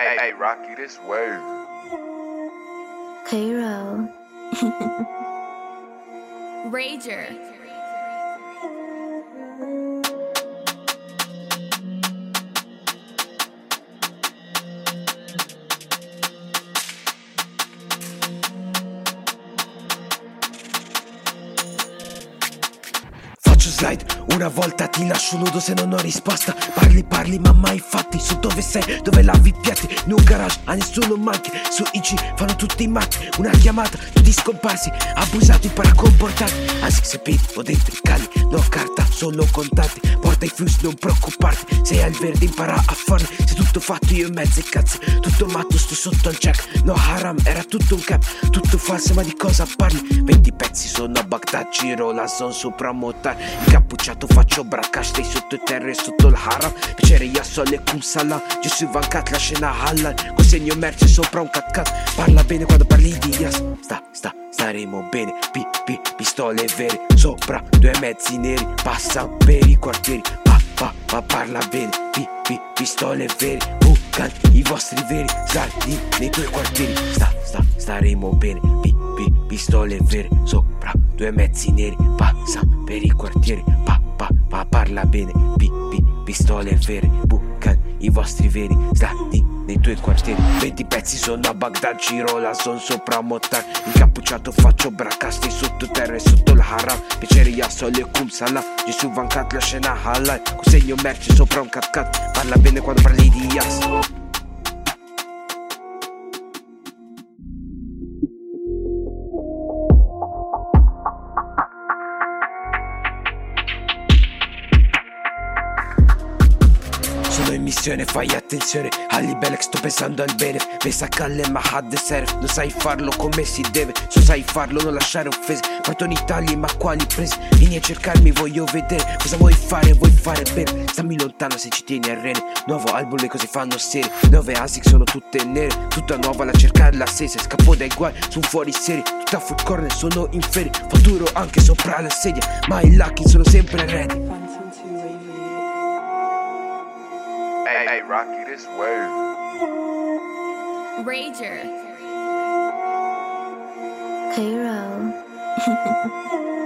Hey, hey, Rocky, this way. Cairo. Rager. Slide, una volta ti lascio nudo se non ho risposta. Parli parli ma mai fatti. Su dove sei, dove lavi i piatti? Un garage a nessuno manchi. Su IG fanno tutti i matti. Una chiamata, tutti scomparsi. Abusati para comportarti Anzi se o dentro i cali. No carta, solo contanti Porta i flussi, non preoccuparti. Sei al verde, impara a farli Se tutto fatto io in mezzo ai cazzi. Tutto matto, sto sotto al check. No haram, era tutto un cap. Tutto falso, ma di cosa parli? 20 pezzi sono a Baghdad. Giro la zone sopra motar Incappucciato faccio bracca Stai sotto il terra e sotto il haram Piacere io sole cum salam Gesù vancat la scena halal Consegno merce sopra un cat Parla bene quando parli di Yas. Sta, sta, staremo bene. Pi, pi, pistole vere. Sopra due mezzi neri. Passa per i quartieri. Pa, pa, pa, parla bene. Pi, pi, pistole vere. Bucan i vostri veri. Saldi nei tuoi quartieri. Sta, sta, staremo bene. Pi, pi, pistole vere. Sopra due mezzi neri. Passa per i quartieri. Pa, pa, pa, parla bene. Pi, pi, pistole vere. Bucan i vostri veri. Slatti nei tuoi quartieri. 20 pezzi sono a Baghdad Giro la zone sopra Motar. Incappucciato faccio bracca Stai sotto terra e sotto il haram. Piacere Yassol e Kum Salam. Gesù vancat la scena halal Consegno merce sopra un cat cat Parla bene quando parli di Yas Sono in missione, fai attenzione. Ali Belek sto pensando al bene. Pensa a Calle ma had serve Non sai farlo come si deve. Se sai farlo non lasciare offese. Parto in Italia ma quali prese? Vieni a cercarmi voglio vedere Cosa vuoi fare vuoi fare bene. Stammi lontano se ci tieni a rene. Nuovo album le cose fanno serie. Nuove ASIC sono tutte nere. Tutta nuova la cercare la sese. Scappo dai guai su fuori serie. Tutta food corner sono in ferie. Futuro anche sopra la sedia Ma i lucky sono sempre ready Rocky, this word. Rager. Cairo.